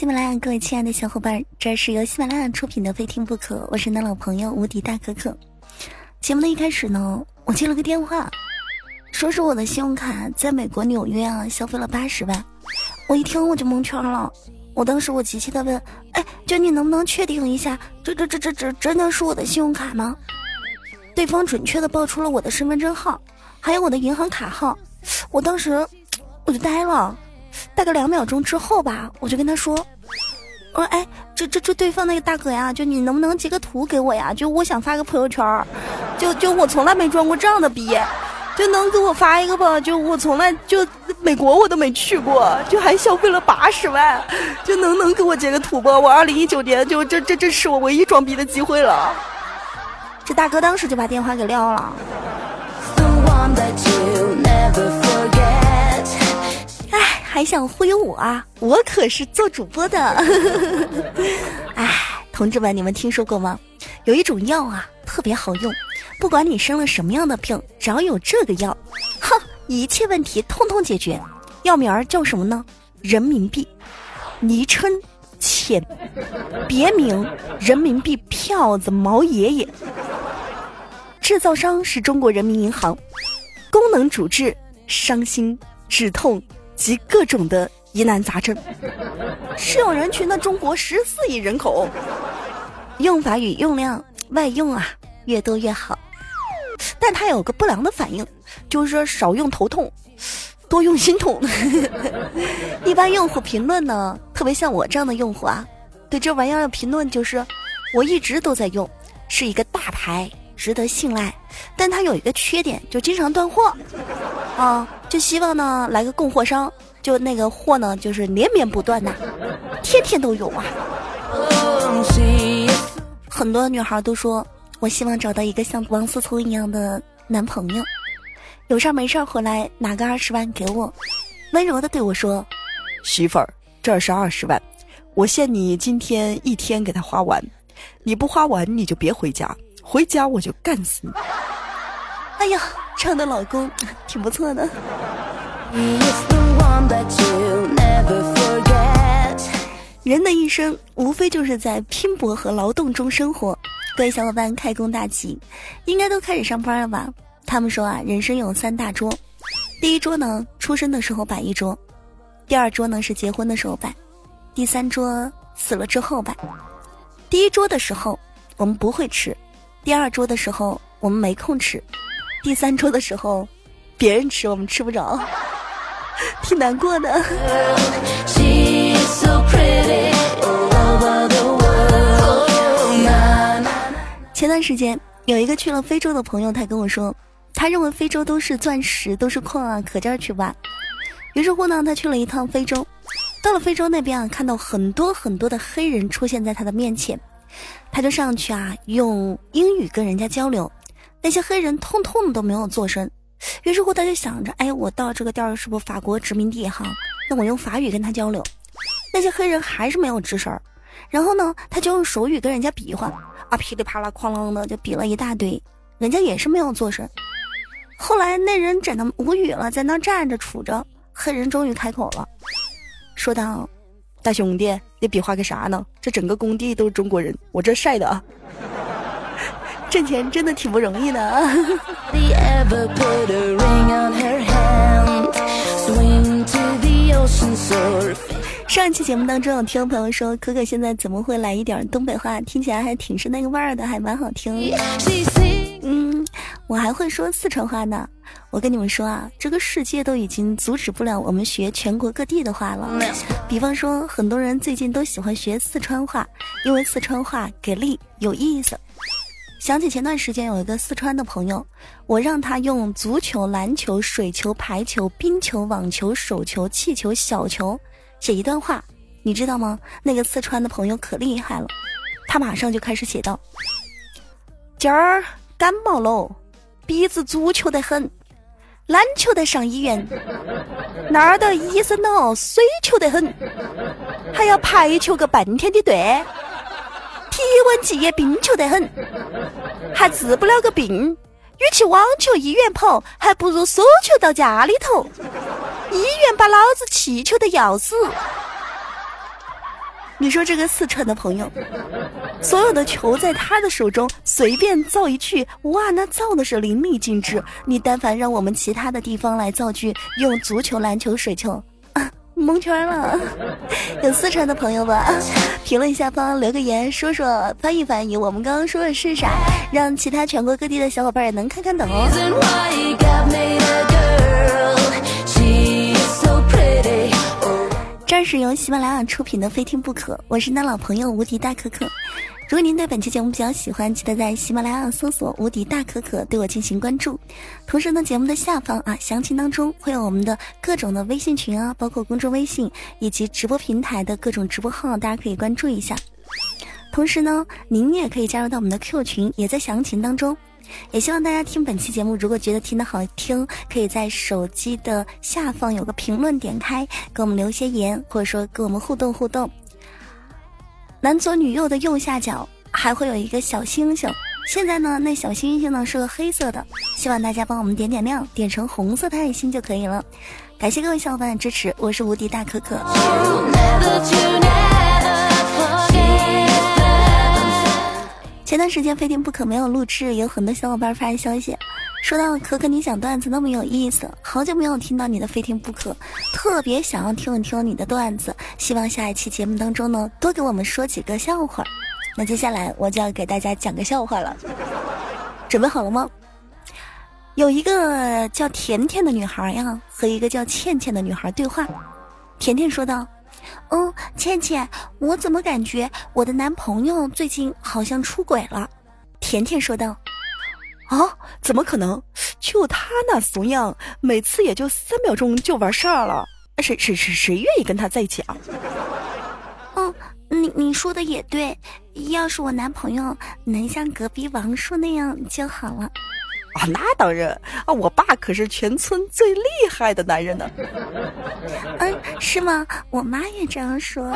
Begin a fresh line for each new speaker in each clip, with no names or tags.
喜马拉雅，各位亲爱的小伙伴，这是由喜马拉雅出品的《非听不可》，我是你的老朋友无敌大可可。节目的一开始呢，我接了个电话，说是我的信用卡在美国纽约啊消费了八十万，我一听我就蒙圈了。我当时我急切的问：“哎，就你能不能确定一下，这这这这这真的是我的信用卡吗？”对方准确的报出了我的身份证号，还有我的银行卡号。我当时 我就呆了。大概两秒钟之后吧，我就跟他说：“我说哎，这这这对方那个大哥呀，就你能不能截个图给我呀？就我想发个朋友圈，就就我从来没装过这样的逼，就能给我发一个吧？就我从来就美国我都没去过，就还消费了八十万，就能能给我截个图不？我二零一九年就这这这是我唯一装逼的机会了。这大哥当时就把电话给撂了。”还想忽悠我啊？我可是做主播的。哎，同志们，你们听说过吗？有一种药啊，特别好用，不管你生了什么样的病，只要有这个药，哼，一切问题通通解决。药名儿叫什么呢？人民币，昵称钱，别名人民币票子毛爷爷。制造商是中国人民银行，功能主治伤心止痛。及各种的疑难杂症，适用人群的中国十四亿人口，用法与用量外用啊，越多越好。但它有个不良的反应，就是说少用头痛，多用心痛。一般用户评论呢，特别像我这样的用户啊，对这玩意儿的评论就是，我一直都在用，是一个大牌，值得信赖。但他有一个缺点，就经常断货。啊，就希望呢来个供货商，就那个货呢就是连绵不断呐，天天都有啊。很多女孩都说，我希望找到一个像王思聪一样的男朋友，有事儿没事儿回来拿个二十万给我，温柔的对我说：“媳妇儿，这是二十万，我限你今天一天给他花完，你不花完你就别回家，回家我就干死你。”哎呀。这样的老公 挺不错的。人的一生无非就是在拼搏和劳动中生活。各位小伙伴开工大吉，应该都开始上班了吧？他们说啊，人生有三大桌，第一桌呢，出生的时候摆一桌；第二桌呢是结婚的时候摆；第三桌死了之后摆。第一桌的时候我们不会吃，第二桌的时候我们没空吃。第三桌的时候，别人吃我们吃不着，挺难过的。前段时间有一个去了非洲的朋友，他跟我说，他认为非洲都是钻石，都是矿啊，可劲儿去挖。于是乎呢，他去了一趟非洲，到了非洲那边啊，看到很多很多的黑人出现在他的面前，他就上去啊，用英语跟人家交流。那些黑人通通的都没有做声，于是乎他就想着，哎，我到这个地儿是不是法国殖民地哈？那我用法语跟他交流。那些黑人还是没有吱声，然后呢，他就用手语跟人家比划，啊，噼里啪啦哐啷的就比了一大堆，人家也是没有做声。后来那人真的无语了，在那站着杵着，黑人终于开口了，说道：“大兄弟，你比划个啥呢？这整个工地都是中国人，我这晒的啊。”挣钱真的挺不容易的啊。上一期节目当中，有听众朋友说，可可现在怎么会来一点东北话？听起来还挺是那个味儿的，还蛮好听。嗯，我还会说四川话呢。我跟你们说啊，这个世界都已经阻止不了我们学全国各地的话了。比方说，很多人最近都喜欢学四川话，因为四川话给力有意思。想起前段时间有一个四川的朋友，我让他用足球、篮球、水球、排球、冰球、网球、手球、气球、小球写一段话，你知道吗？那个四川的朋友可厉害了，他马上就开始写道：“今儿感冒喽，鼻子足球得很，篮球得上医院，那儿的医生哦，水球得很，还要排球个半天的队。”体温计也冰球得很，还治不了个病。与其网球医院跑，还不如手球到家里头。医院把老子气球的要死。你说这个四川的朋友，所有的球在他的手中随便造一句，哇，那造的是淋漓尽致。你但凡让我们其他的地方来造句，用足球、篮球、水球。蒙圈了，有四川的朋友吧？评论下方留个言，说说翻译翻译，我们刚刚说的是啥？让其他全国各地的小伙伴也能看看懂哦这是由喜马拉雅出品的《非听不可》，我是你的老朋友无敌大可可。如果您对本期节目比较喜欢，记得在喜马拉雅搜索“无敌大可可”对我进行关注。同时呢，节目的下方啊，详情当中会有我们的各种的微信群啊，包括公众微信以及直播平台的各种直播号，大家可以关注一下。同时呢，您也可以加入到我们的 Q 群，也在详情当中。也希望大家听本期节目，如果觉得听得好听，可以在手机的下方有个评论，点开给我们留些言，或者说跟我们互动互动。男左女右的右下角还会有一个小星星，现在呢，那小星星呢是个黑色的，希望大家帮我们点点亮，点成红色的爱心就可以了。感谢各位小伙伴的支持，我是无敌大可可。前段时间非听不可没有录制，有很多小伙伴发来消息，说到可可你讲段子那么有意思，好久没有听到你的非听不可，特别想要听一听你的段子，希望下一期节目当中呢多给我们说几个笑话。那接下来我就要给大家讲个笑话了，准备好了吗？有一个叫甜甜的女孩呀，和一个叫倩倩的女孩对话，甜甜说道。嗯，倩倩，我怎么感觉我的男朋友最近好像出轨了？甜甜说道。啊，怎么可能？就他那怂样，每次也就三秒钟就完事儿了。谁谁谁谁愿意跟他在一起啊？嗯，你你说的也对，要是我男朋友能像隔壁王叔那样就好了。啊，那当然啊！我爸可是全村最厉害的男人呢。嗯，是吗？我妈也这样说。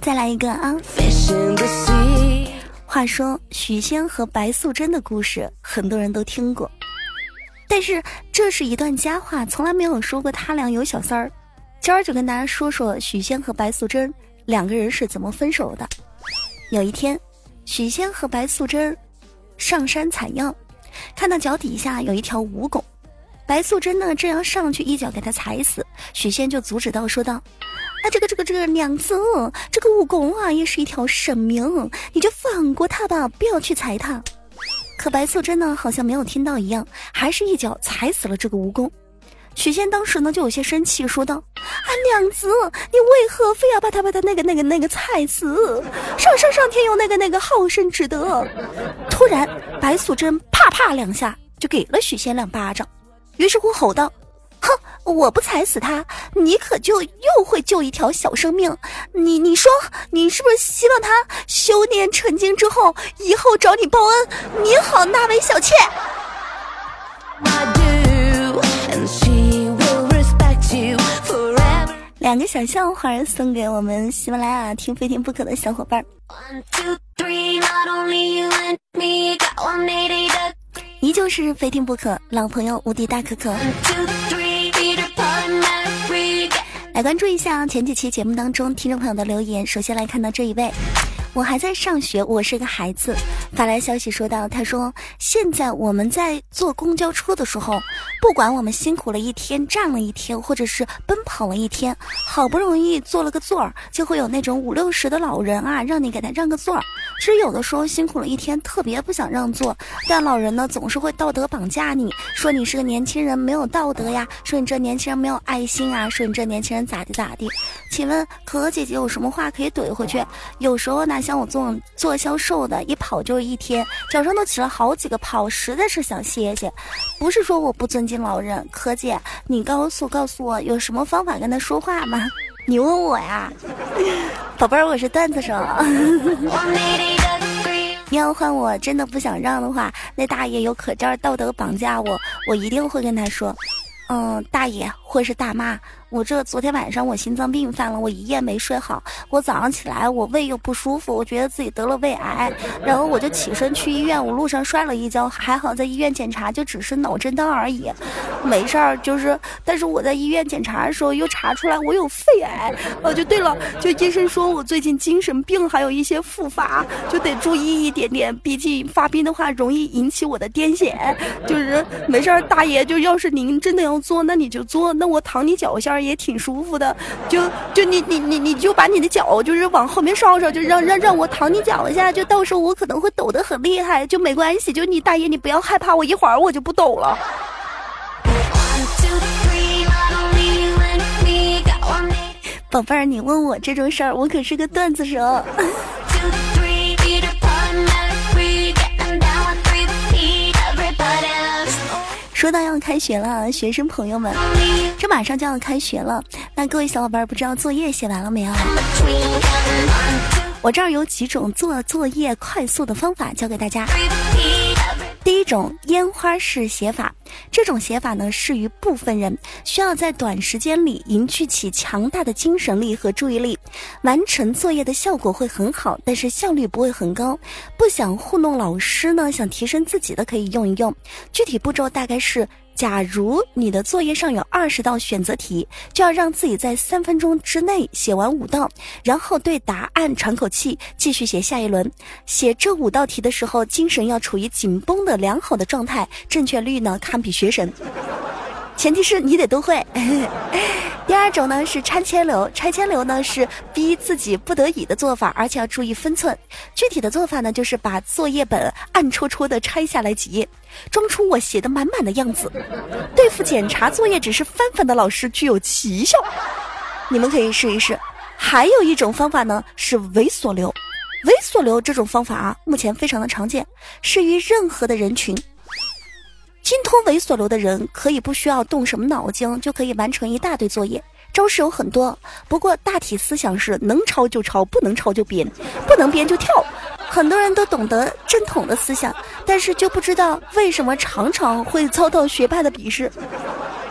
再来一个啊！话说许仙和白素贞的故事，很多人都听过，但是这是一段佳话，从来没有说过他俩有小三儿。今儿就跟大家说说许仙和白素贞两个人是怎么分手的。有一天，许仙和白素贞上山采药，看到脚底下有一条蜈蚣，白素贞呢正要上去一脚给他踩死，许仙就阻止道：“说道，啊这个这个这个娘子，这个蜈蚣啊也是一条生命，你就放过他吧，不要去踩他。”可白素贞呢好像没有听到一样，还是一脚踩死了这个蜈蚣。许仙当时呢就有些生气，说道：“啊，娘子，你为何非要把他把他那个那个那个踩死？上上上天有那个那个好生之德。”突然，白素贞啪啪两下就给了许仙两巴掌，于是乎吼道：“哼，我不踩死他，你可就又会救一条小生命。你你说，你是不是希望他修炼成精之后，以后找你报恩，你好纳为小妾？”两个小笑话送给我们喜马拉雅听非听不可的小伙伴。依旧是非听不可，老朋友无敌大可可。来关注一下前几期节目当中听众朋友的留言。首先来看到这一位。我还在上学，我是个孩子。发来消息说道：“他说现在我们在坐公交车的时候，不管我们辛苦了一天，站了一天，或者是奔跑了一天，好不容易坐了个座儿，就会有那种五六十的老人啊，让你给他让个座儿。其实有的时候辛苦了一天，特别不想让座，但老人呢总是会道德绑架你，说你是个年轻人没有道德呀，说你这年轻人没有爱心啊，说你这年轻人咋地咋地。请问可可姐姐有什么话可以怼回去？有时候呢。”像我做做销售的，一跑就是一天，脚上都起了好几个泡，实在是想歇歇。不是说我不尊敬老人，可姐，你告诉告诉我有什么方法跟他说话吗？你问我呀，宝贝儿，我是段子手。你要换我真的不想让的话，那大爷有可劲儿道德绑架我，我一定会跟他说，嗯，大爷会是大妈，我这昨天晚上我心脏病犯了，我一夜没睡好，我早上起来我胃又不舒服，我觉得自己得了胃癌，然后我就起身去医院，我路上摔了一跤，还好在医院检查就只是脑震荡而已，没事儿，就是，但是我在医院检查的时候又查出来我有肺癌，哦，就对了，就医生说我最近精神病还有一些复发，就得注意一点点，毕竟发病的话容易引起我的癫痫，就是没事儿，大爷，就要是您真的要做，那你就做，那我躺你脚下也挺舒服的，就就你你你你就把你的脚就是往后面稍稍，就让让让我躺你脚下，就到时候我可能会抖得很厉害，就没关系，就你大爷你不要害怕，我一会儿我就不抖了。宝贝儿，你问我这种事儿，我可是个段子手。说到要开学了，学生朋友们，这马上就要开学了。那各位小伙伴，不知道作业写完了没有？我这儿有几种做作业快速的方法教给大家。第一种烟花式写法，这种写法呢适于部分人，需要在短时间里凝聚起强大的精神力和注意力，完成作业的效果会很好，但是效率不会很高。不想糊弄老师呢，想提升自己的可以用一用。具体步骤大概是。假如你的作业上有二十道选择题，就要让自己在三分钟之内写完五道，然后对答案喘口气，继续写下一轮。写这五道题的时候，精神要处于紧绷的良好的状态，正确率呢堪比学神。前提是你得都会。第二种呢是拆迁流，拆迁流呢是逼自己不得已的做法，而且要注意分寸。具体的做法呢就是把作业本暗戳戳的拆下来几页，装出我写的满满的样子，对付检查作业只是翻翻的老师具有奇效。你们可以试一试。还有一种方法呢是猥琐流，猥琐流这种方法啊目前非常的常见，适于任何的人群。精通猥琐流的人可以不需要动什么脑筋就可以完成一大堆作业，招式有很多。不过大体思想是能抄就抄，不能抄就编，不能编就跳。很多人都懂得正统的思想，但是就不知道为什么常常会遭到学霸的鄙视。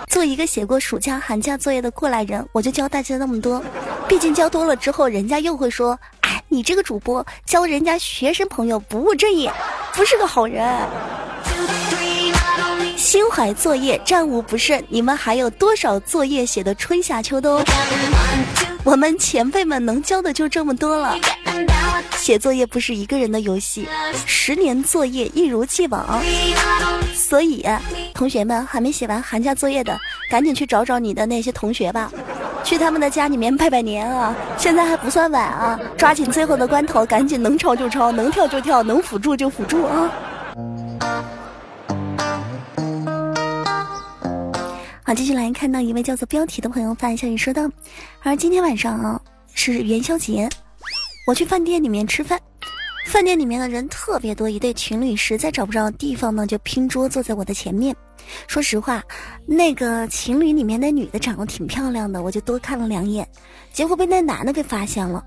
做一个写过暑假寒假作业的过来人，我就教大家那么多。毕竟教多了之后，人家又会说：“哎，你这个主播教人家学生朋友不务正业，不是个好人。”心怀作业，战无不胜。你们还有多少作业写的春夏秋冬？我们前辈们能教的就这么多了。写作业不是一个人的游戏，十年作业一如既往。所以，同学们还没写完寒假作业的，赶紧去找找你的那些同学吧，去他们的家里面拜拜年啊！现在还不算晚啊，抓紧最后的关头，赶紧能抄就抄，能跳就跳，能辅助就辅助啊！好，继续来看到一位叫做标题的朋友发消息说道：“而今天晚上啊是元宵节，我去饭店里面吃饭，饭店里面的人特别多，一对情侣实在找不着地方呢，就拼桌坐在我的前面。说实话，那个情侣里面那女的长得挺漂亮的，我就多看了两眼，结果被那男的给发现了，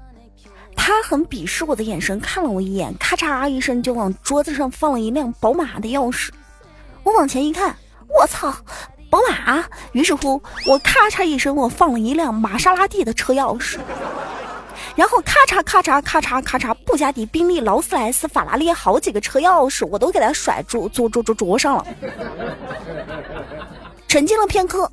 他很鄙视我的眼神看了我一眼，咔嚓一声就往桌子上放了一辆宝马的钥匙。我往前一看，我操！”宝马，于是乎我咔嚓一声，我放了一辆玛莎拉蒂的车钥匙，然后咔嚓咔嚓咔嚓咔嚓，布加迪、宾利、劳斯莱斯、法拉利好几个车钥匙，我都给他甩住桌桌桌桌上了。沉静了片刻，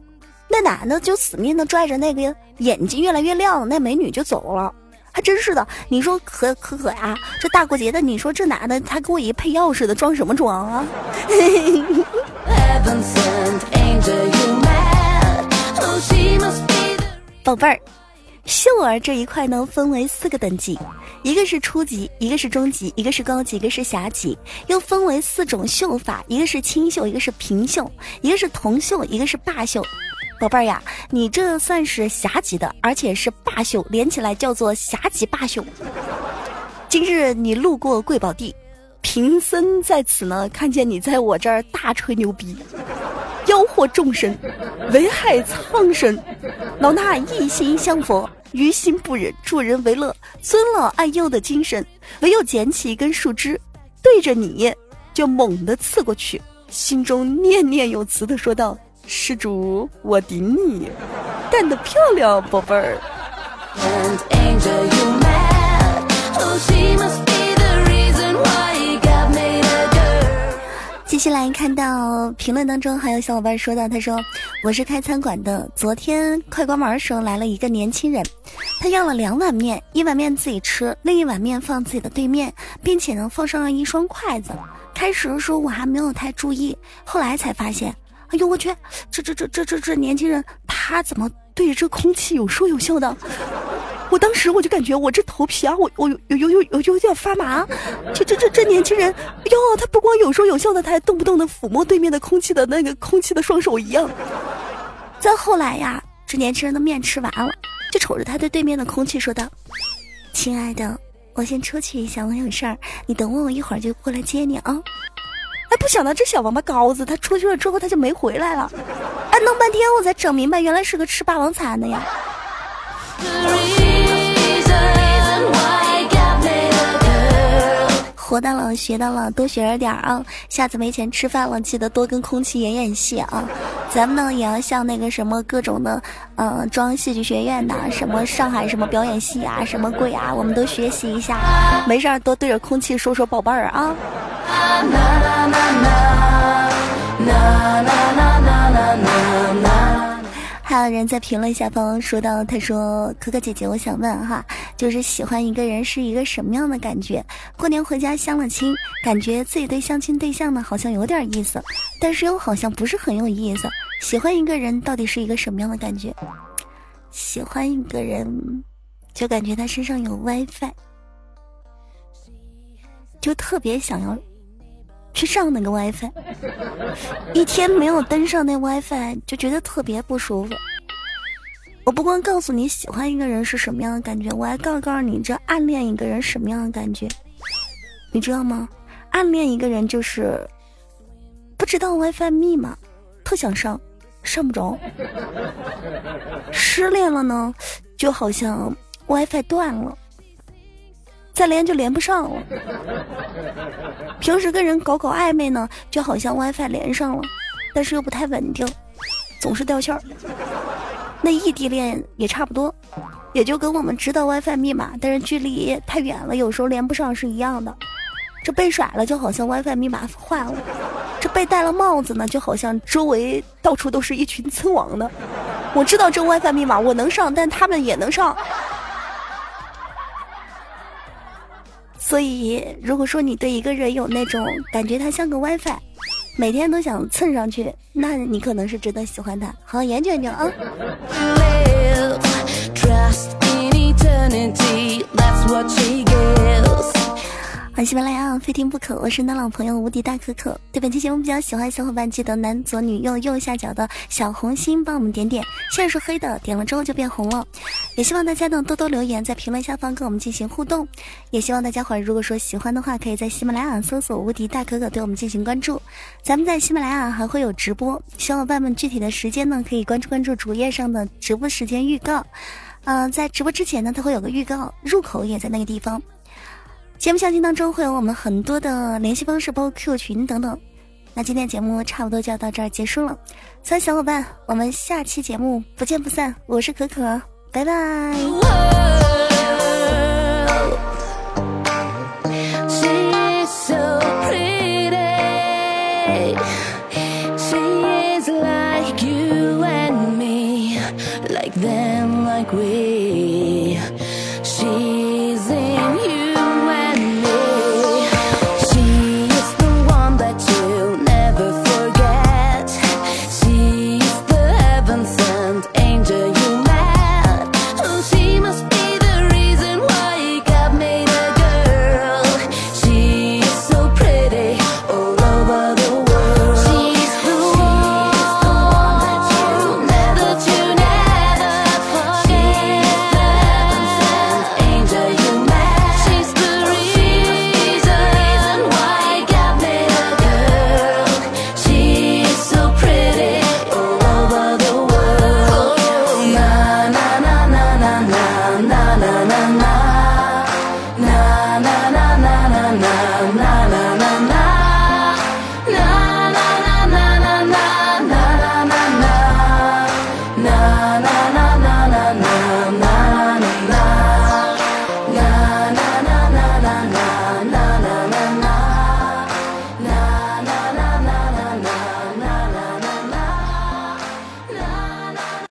那男的就死命的拽着那个眼睛越来越亮的那美女就走了。还真是的，你说可可可呀？这大过节的，你说这男的他给我一配钥匙的，装什么装啊？宝贝儿，秀儿这一块呢，分为四个等级，一个是初级，一个是中级，一个是高级，一个是侠级，又分为四种绣法，一个是清绣，一个是平绣，一个是铜绣，一个是霸绣。宝贝儿呀，你这算是侠级的，而且是霸绣，连起来叫做侠级霸绣。今日你路过贵宝地，贫僧在此呢，看见你在我这儿大吹牛逼，妖惑众生，危害苍生，老衲一心向佛，于心不忍助人为乐，尊老爱幼的精神，唯有捡起一根树枝，对着你就猛地刺过去，心中念念有词的说道。施主，我顶你，干得漂亮，宝贝儿。接下来看到评论当中还有小伙伴说到，他说我是开餐馆的，昨天快关门的时候来了一个年轻人，他要了两碗面，一碗面自己吃，另一碗面放自己的对面，并且呢放上了一双筷子。开始的时候我还没有太注意，后来才发现，哎呦我去，这这这这这这年轻人他怎么对着这空气有说有笑的？我当时我就感觉我这头皮啊，我我有有有有有点发麻。这这这这年轻人哟，他不光有说有笑的，他还动不动的抚摸对面的空气的那个空气的双手一样。再后来呀，这年轻人的面吃完了，就瞅着他对对面的空气说道：“亲爱的，我先出去一下，我有事儿，你等我，我一会儿就过来接你啊。”哎，不想到这小王八羔子，他出去了之后他就没回来了。哎，弄半天我才整明白，原来是个吃霸王餐的呀。活到老学到老，多学着点啊！下次没钱吃饭了，记得多跟空气演演戏啊！咱们呢也要像那个什么各种的，呃，装戏剧学院的，什么上海什么表演系啊，什么鬼啊，我们都学习一下。没事儿多对着空气说说宝贝儿啊！还有人在评论下方说到，他说：“可可姐姐，我想问哈，就是喜欢一个人是一个什么样的感觉？过年回家相了亲，感觉自己对相亲对象呢好像有点意思，但是又好像不是很有意思。喜欢一个人到底是一个什么样的感觉？喜欢一个人，就感觉他身上有 WiFi，就特别想要。”去上那个 WiFi，一天没有登上那 WiFi 就觉得特别不舒服。我不光告诉你喜欢一个人是什么样的感觉，我还告告诉你这暗恋一个人什么样的感觉，你知道吗？暗恋一个人就是不知道 WiFi 密码，特想上，上不着。失恋了呢，就好像 WiFi 断了。再连就连不上了。平时跟人搞搞暧昧呢，就好像 WiFi 连上了，但是又不太稳定，总是掉线儿。那异地恋也差不多，也就跟我们知道 WiFi 密码，但是距离太远了，有时候连不上是一样的。这被甩了，就好像 WiFi 密码坏了；这被戴了帽子呢，就好像周围到处都是一群村王的。我知道这 WiFi 密码我能上，但他们也能上。所以，如果说你对一个人有那种感觉，他像个 WiFi，每天都想蹭上去，那你可能是真的喜欢他。好，研究研究啊。欢迎喜马拉雅，非听不可。我是你的老朋友无敌大可可。对本期节目比较喜欢的小伙伴，记得男左女右右下角的小红心帮我们点点。现在是黑的，点了之后就变红了。也希望大家呢多多留言，在评论下方跟我们进行互动。也希望大家伙如果说喜欢的话，可以在喜马拉雅搜索无敌大可可对我们进行关注。咱们在喜马拉雅还会有直播，小伙伴们具体的时间呢可以关注关注主页上的直播时间预告。嗯，在直播之前呢，它会有个预告，入口也在那个地方。节目详情当中会有我们很多的联系方式，包括 Q 群等等。那今天节目差不多就要到这儿结束了，所有小伙伴，我们下期节目不见不散。我是可可，拜拜。like them, like we.